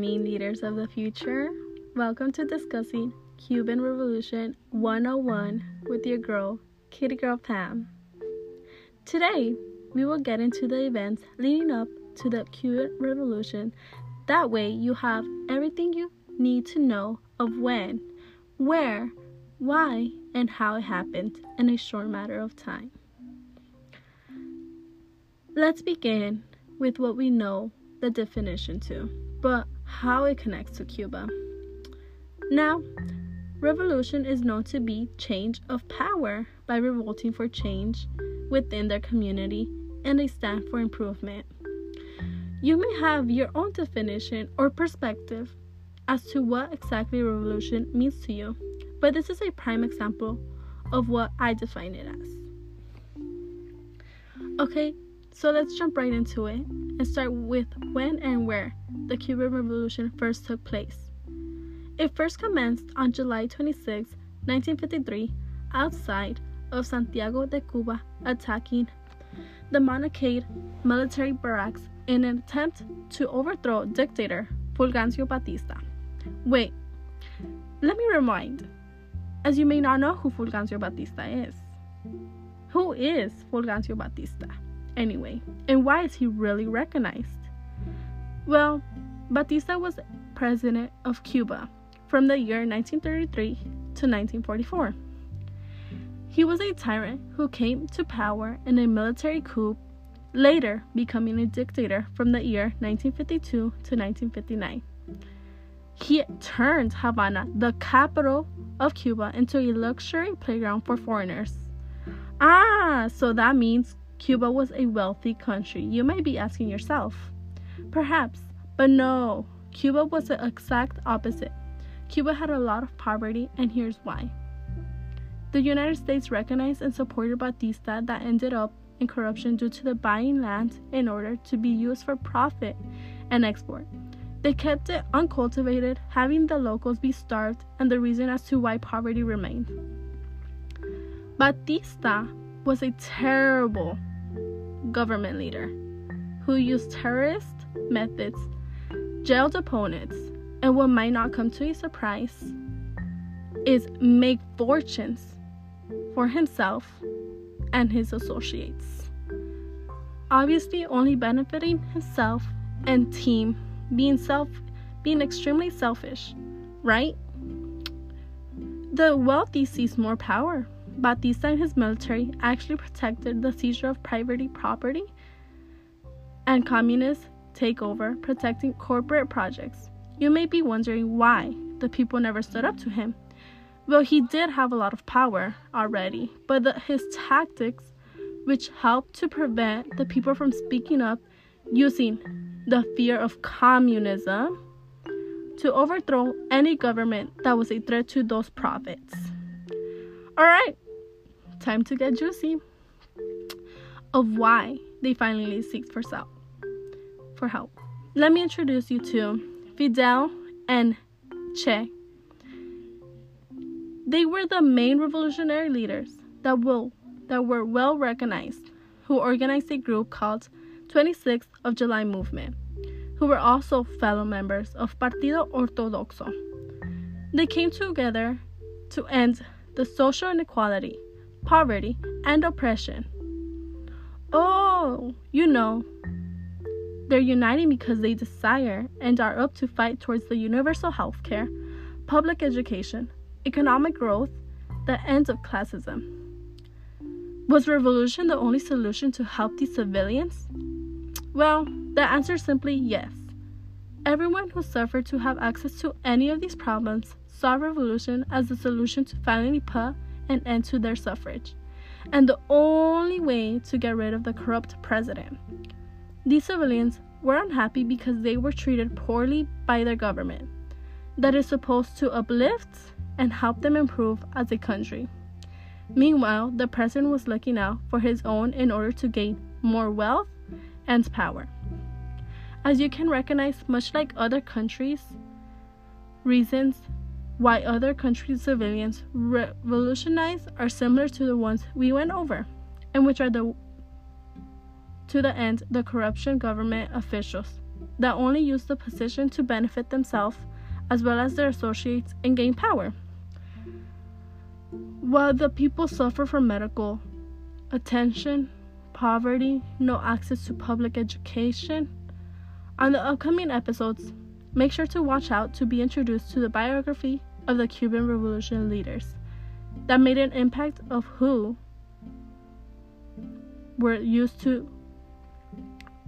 morning, leaders of the future. Welcome to discussing Cuban Revolution 101 with your girl, Kitty Girl Pam. Today, we will get into the events leading up to the Cuban Revolution. That way, you have everything you need to know of when, where, why, and how it happened in a short matter of time. Let's begin with what we know the definition to, but how it connects to Cuba. Now, revolution is known to be change of power by revolting for change within their community and they stand for improvement. You may have your own definition or perspective as to what exactly revolution means to you, but this is a prime example of what I define it as. Okay, so let's jump right into it and start with when and where the Cuban Revolution first took place. It first commenced on July 26, 1953, outside of Santiago de Cuba, attacking the Moncada military barracks in an attempt to overthrow dictator Fulgencio Batista. Wait, let me remind, as you may not know who Fulgencio Batista is. Who is Fulgencio Batista? anyway? And why is he really recognized? Well, Batista was president of Cuba from the year 1933 to 1944. He was a tyrant who came to power in a military coup, later becoming a dictator from the year 1952 to 1959. He turned Havana, the capital of Cuba, into a luxury playground for foreigners. Ah, so that means Cuba was a wealthy country. You might be asking yourself. Perhaps, but no, Cuba was the exact opposite. Cuba had a lot of poverty, and here's why. The United States recognized and supported Batista that ended up in corruption due to the buying land in order to be used for profit and export. They kept it uncultivated, having the locals be starved, and the reason as to why poverty remained. Batista was a terrible government leader who used terrorist methods, jailed opponents, and what might not come to a surprise is make fortunes for himself and his associates. Obviously only benefiting himself and team being self being extremely selfish, right? The wealthy sees more power Batista and his military actually protected the seizure of private property and communist takeover, protecting corporate projects. You may be wondering why the people never stood up to him. Well, he did have a lot of power already, but the, his tactics, which helped to prevent the people from speaking up using the fear of communism to overthrow any government that was a threat to those profits. All right, time to get juicy of why they finally seek for help. For help. Let me introduce you to Fidel and Che. They were the main revolutionary leaders that will that were well recognized, who organized a group called 26th of July Movement, who were also fellow members of Partido Ortodoxo. They came together to end the social inequality poverty, and oppression. Oh, you know, they're uniting because they desire and are up to fight towards the universal health care, public education, economic growth, the end of classism. Was revolution the only solution to help these civilians? Well, the answer is simply yes. Everyone who suffered to have access to any of these problems saw revolution as the solution to finally put an end to their suffrage, and the only way to get rid of the corrupt president. These civilians were unhappy because they were treated poorly by their government, that is supposed to uplift and help them improve as a country. Meanwhile, the president was looking out for his own in order to gain more wealth and power. As you can recognize, much like other countries, reasons why other countries' civilians revolutionize are similar to the ones we went over, and which are the to the end the corruption government officials that only use the position to benefit themselves as well as their associates and gain power. While the people suffer from medical attention, poverty, no access to public education, on the upcoming episodes, make sure to watch out to be introduced to the biography of the Cuban Revolution leaders that made an impact of who were used to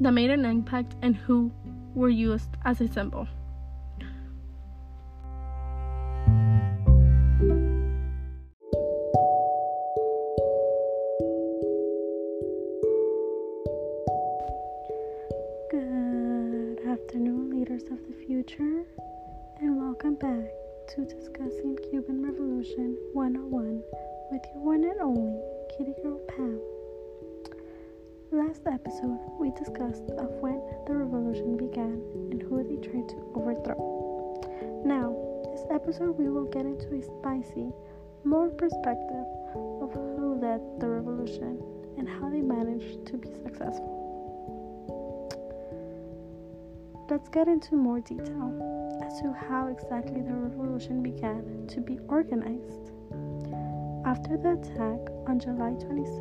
that made an impact and who were used as a symbol. Good afternoon, leaders of the future, and welcome back to Discussing Cuban Revolution 101 with your one and only Kitty Girl Pam. Last episode, we discussed of when the revolution began and who they tried to overthrow. Now, this episode, we will get into a spicy, more perspective of who led the revolution and how they managed to be successful. Let's get into more detail as to how exactly the revolution began to be organized. After the attack on July 26,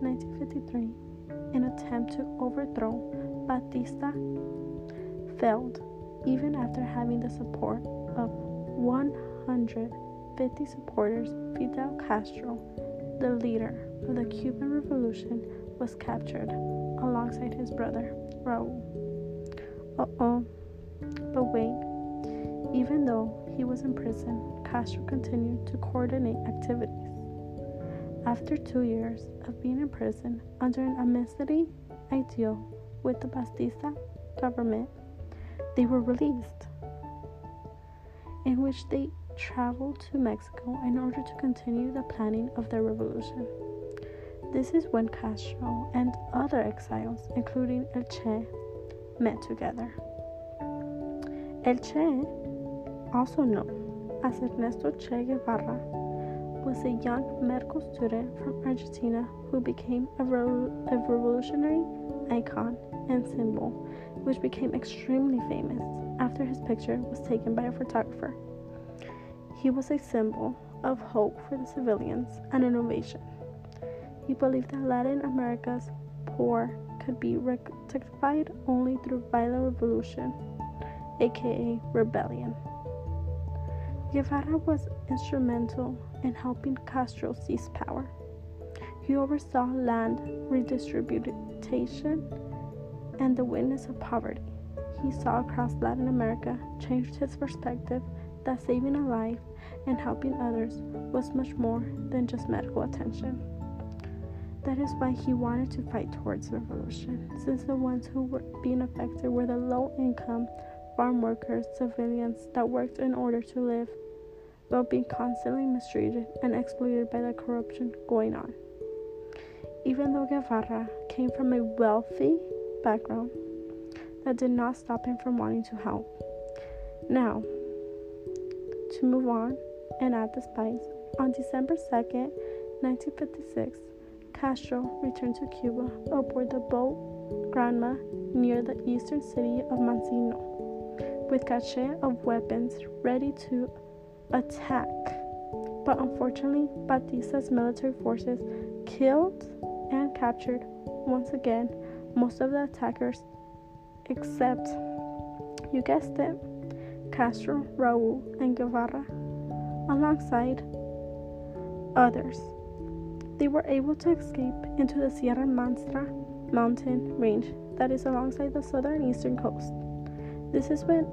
1953, an attempt to overthrow Batista failed, even after having the support of 150 supporters. Fidel Castro, the leader of the Cuban Revolution, was captured alongside his brother Raul. Uh oh, but wait, even though he was in prison, Castro continued to coordinate activities. After two years of being in prison under an amnesty ideal with the Batista government, they were released, in which they traveled to Mexico in order to continue the planning of their revolution. This is when Castro and other exiles, including El Che, met together. El Che, also known as Ernesto Che Guevara, was a young medical student from Argentina who became a, a revolutionary icon and symbol, which became extremely famous after his picture was taken by a photographer. He was a symbol of hope for the civilians and innovation. He believed that Latin America's poor could be rectified only through violent revolution, aka rebellion. Guevara was instrumental in helping Castro seize power. He oversaw land redistribution and the witness of poverty. He saw across Latin America, changed his perspective that saving a life and helping others was much more than just medical attention. That is why he wanted to fight towards revolution, since the ones who were being affected were the low income farm workers, civilians that worked in order to live while being constantly mistreated and exploited by the corruption going on. Even though Guevara came from a wealthy background, that did not stop him from wanting to help. Now, to move on and add the spice, on December 2nd, 1956, Castro returned to Cuba aboard the boat Granma near the eastern city of Manzano with cache of weapons ready to attack. But unfortunately, Batista's military forces killed and captured once again most of the attackers except, you guessed it, Castro, Raul, and Guevara, alongside others. They were able to escape into the Sierra Maestra mountain range that is alongside the southern eastern coast. This is when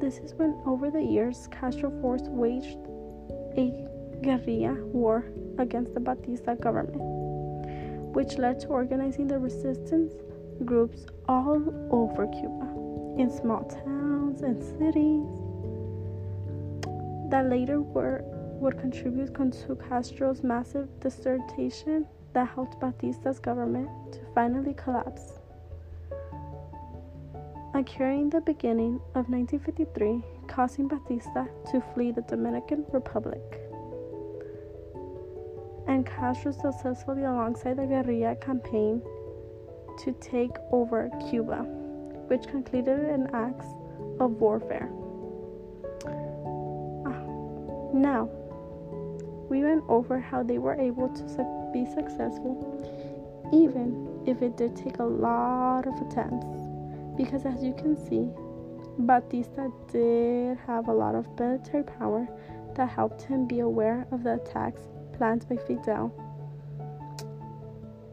this is when, over the years, Castro Force waged a guerrilla war against the Batista government, which led to organizing the resistance groups all over Cuba, in small towns and cities, that later were, would contribute to Castro's massive dissertation that helped Batista's government to finally collapse occurring the beginning of 1953, causing Batista to flee the Dominican Republic. And Castro successfully alongside the guerrilla campaign to take over Cuba, which concluded in acts of warfare. Ah, now, we went over how they were able to be successful, even if it did take a lot of attempts. Because as you can see, Batista did have a lot of military power that helped him be aware of the attacks planned by Fidel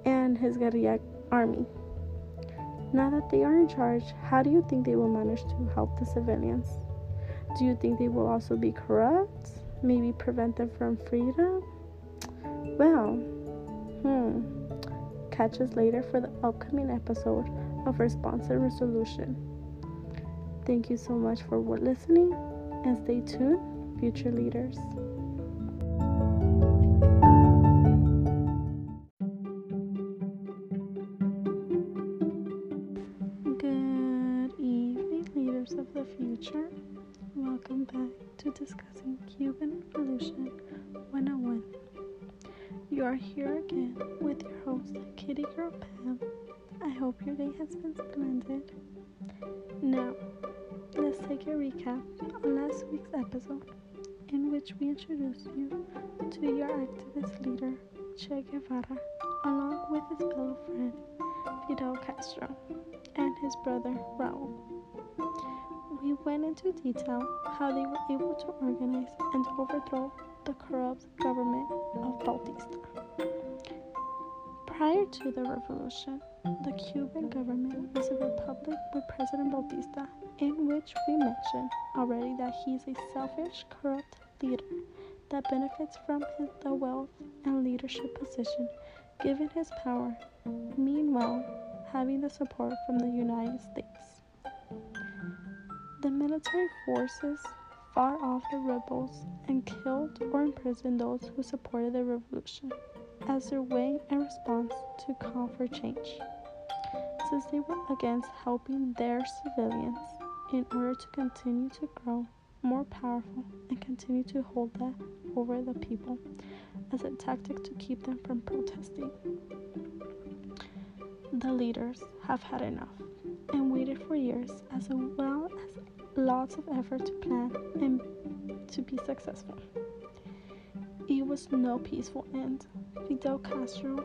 and his guerrilla army. Now that they are in charge, how do you think they will manage to help the civilians? Do you think they will also be corrupt? Maybe prevent them from freedom? Well, hmm. Catch us later for the upcoming episode of and Resolution. Thank you so much for listening and stay tuned, future leaders. Good evening, leaders of the future. Welcome back to discussing Cuban Revolution 101. You are here again with your host, Kitty Girl Pam. I hope your day has been splendid. Now, let's take a recap on last week's episode, in which we introduced you to your activist leader, Che Guevara, along with his fellow friend, Fidel Castro and his brother Raul. We went into detail how they were able to organize and overthrow the corrupt government of Bautista. Prior to the revolution, the Cuban government is a republic with President Bautista, in which we mentioned already that he is a selfish, corrupt leader that benefits from his, the wealth and leadership position given his power. Meanwhile, having the support from the United States. The military forces fought off the rebels and killed or imprisoned those who supported the revolution as their way and response to call for change, since they were against helping their civilians in order to continue to grow more powerful and continue to hold that over the people as a tactic to keep them from protesting. The leaders have had enough and waited for years as well as lots of effort to plan and to be successful. It was no peaceful end. Fidel Castro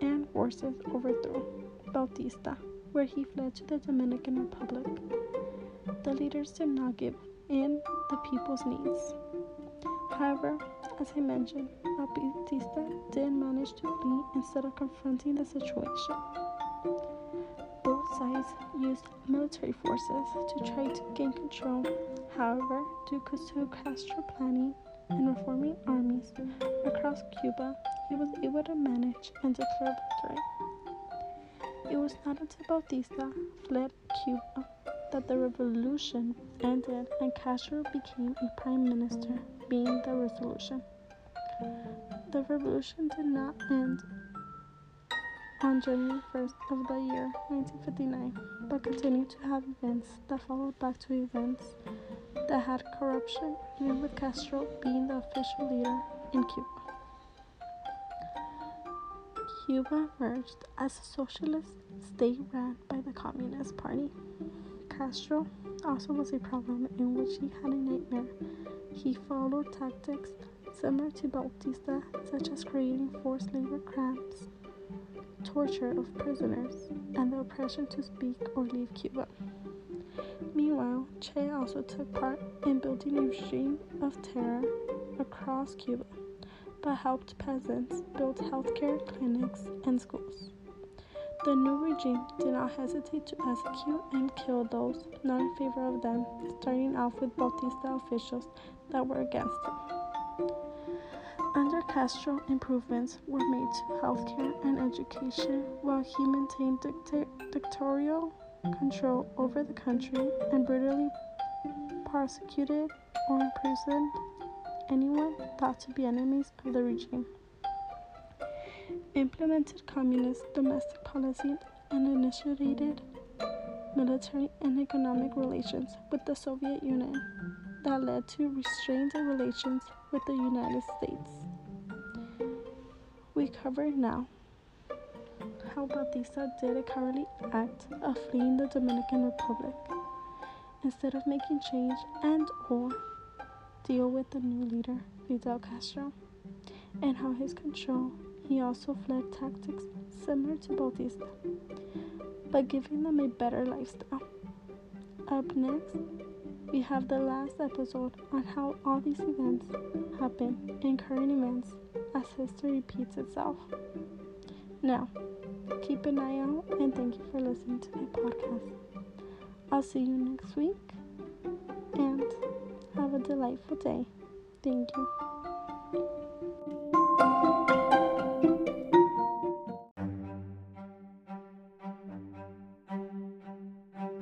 and forces overthrew Bautista, where he fled to the Dominican Republic. The leaders did not give in the people's needs. However, as I mentioned, Bautista did manage to flee instead of confronting the situation. Both sides used military forces to try to gain control. However, due to Castro planning and reforming armies across Cuba, he was able to manage and declare victory. It was not until Bautista fled Cuba that the revolution ended and Castro became a prime minister, being the resolution. The revolution did not end on January 1st of the year 1959, but continued to have events that followed back to events that had corruption, even with Castro being the official leader in Cuba. Cuba emerged as a socialist state ran by the Communist Party. Castro also was a problem in which he had a nightmare. He followed tactics similar to Bautista, such as creating forced labor camps, torture of prisoners, and the oppression to speak or leave Cuba. Meanwhile, Che also took part in building a regime of terror across Cuba, but helped peasants build healthcare clinics and schools. The new regime did not hesitate to execute and kill those not in favor of them, starting off with Bautista officials that were against him. Under Castro, improvements were made to healthcare and education while he maintained dicta- dictatorial control over the country and brutally prosecuted or imprisoned anyone thought to be enemies of the regime. Implemented communist domestic policy and initiated military and economic relations with the Soviet Union that led to restrained relations with the United States. We cover now how Bautista did a cowardly act of fleeing the Dominican Republic instead of making change and or deal with the new leader, Fidel Castro, and how his control he also fled tactics similar to Bautista, but giving them a better lifestyle. Up next, we have the last episode on how all these events happen in current events as history repeats itself. Now, keep an eye out and thank you for listening to my podcast. I'll see you next week delightful day. Thank you.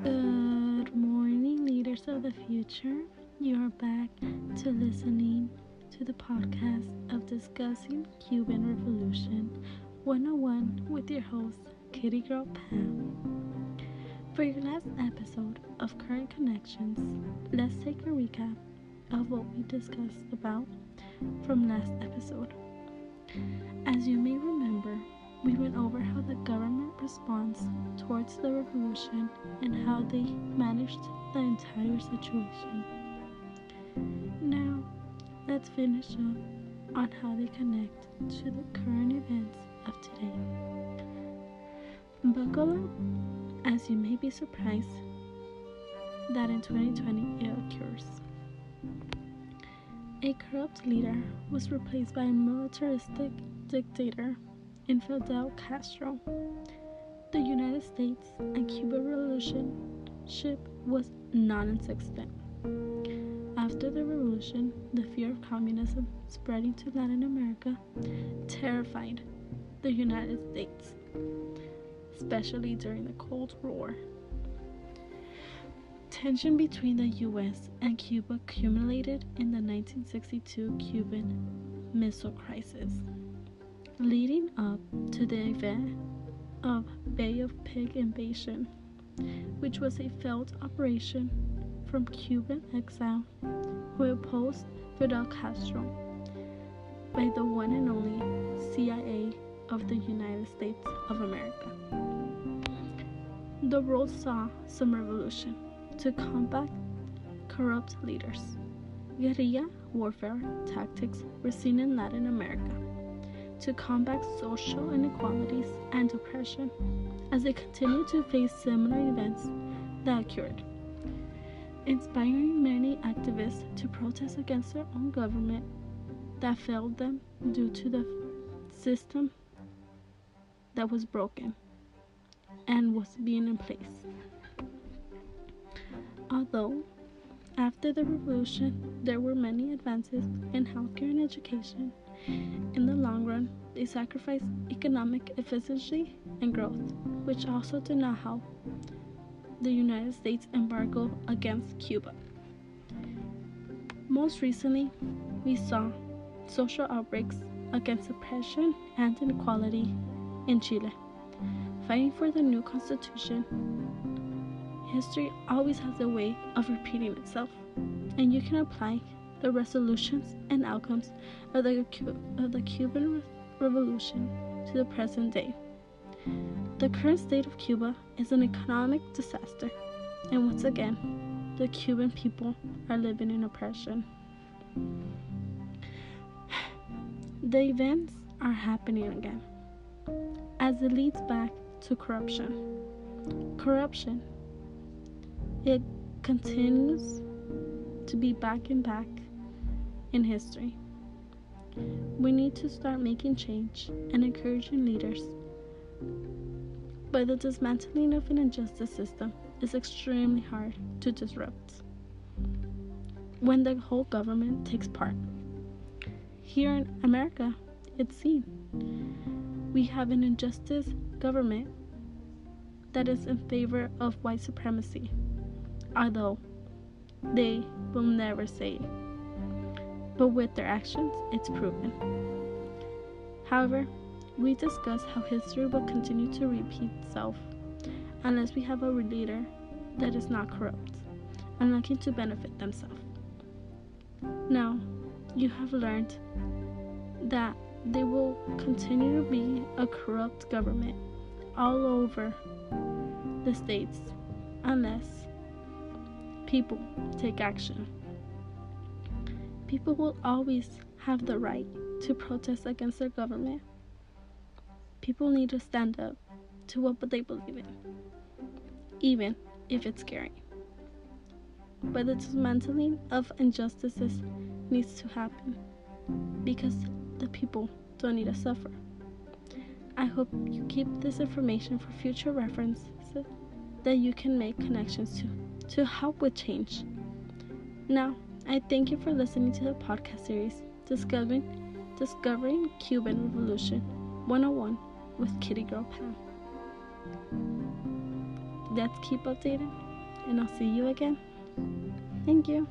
Good morning, leaders of the future. You are back to listening to the podcast of Discussing Cuban Revolution 101 with your host, Kitty Girl Pam. For your last episode of Current Connections, let's take a recap of what we discussed about from last episode. As you may remember, we went over how the government responds towards the revolution and how they managed the entire situation. Now, let's finish up on how they connect to the current events of today. Buckle up, as you may be surprised that in 2020 it occurs. A corrupt leader was replaced by a militaristic dictator in Fidel Castro. The United States and Cuba relationship was non existent. After the revolution, the fear of communism spreading to Latin America terrified the United States, especially during the Cold War. Tension between the US and Cuba accumulated in the 1962 Cuban Missile Crisis, leading up to the event of Bay of Pig invasion, which was a failed operation from Cuban exile who opposed Fidel Castro by the one and only CIA of the United States of America. The world saw some revolution to combat corrupt leaders. Guerrilla warfare tactics were seen in Latin America to combat social inequalities and oppression as they continued to face similar events that occurred, inspiring many activists to protest against their own government that failed them due to the system that was broken and was being in place. Although, after the revolution, there were many advances in healthcare and education, in the long run, they sacrificed economic efficiency and growth, which also did not help the United States embargo against Cuba. Most recently, we saw social outbreaks against oppression and inequality in Chile. Fighting for the new constitution, history always has a way of repeating itself, and you can apply the resolutions and outcomes of the, of the Cuban Revolution to the present day. The current state of Cuba is an economic disaster, and once again, the Cuban people are living in oppression. The events are happening again as it leads back to corruption. Corruption, it continues to be back and back in history. We need to start making change and encouraging leaders. But the dismantling of an injustice system is extremely hard to disrupt when the whole government takes part. Here in America, it's seen. We have an injustice government that is in favor of white supremacy, although they will never say it but with their actions, it's proven. However, we discuss how history will continue to repeat itself unless we have a leader that is not corrupt and looking to benefit themselves. Now, you have learned that there will continue to be a corrupt government all over the states unless people take action. People will always have the right to protest against their government. People need to stand up to what they believe in, even if it's scary. But the dismantling of injustices needs to happen because the people don't need to suffer. I hope you keep this information for future references that you can make connections to to help with change. Now, I thank you for listening to the podcast series Discovering Discovering Cuban Revolution 101 with Kitty Girl Pam. Let's keep updated and I'll see you again. Thank you.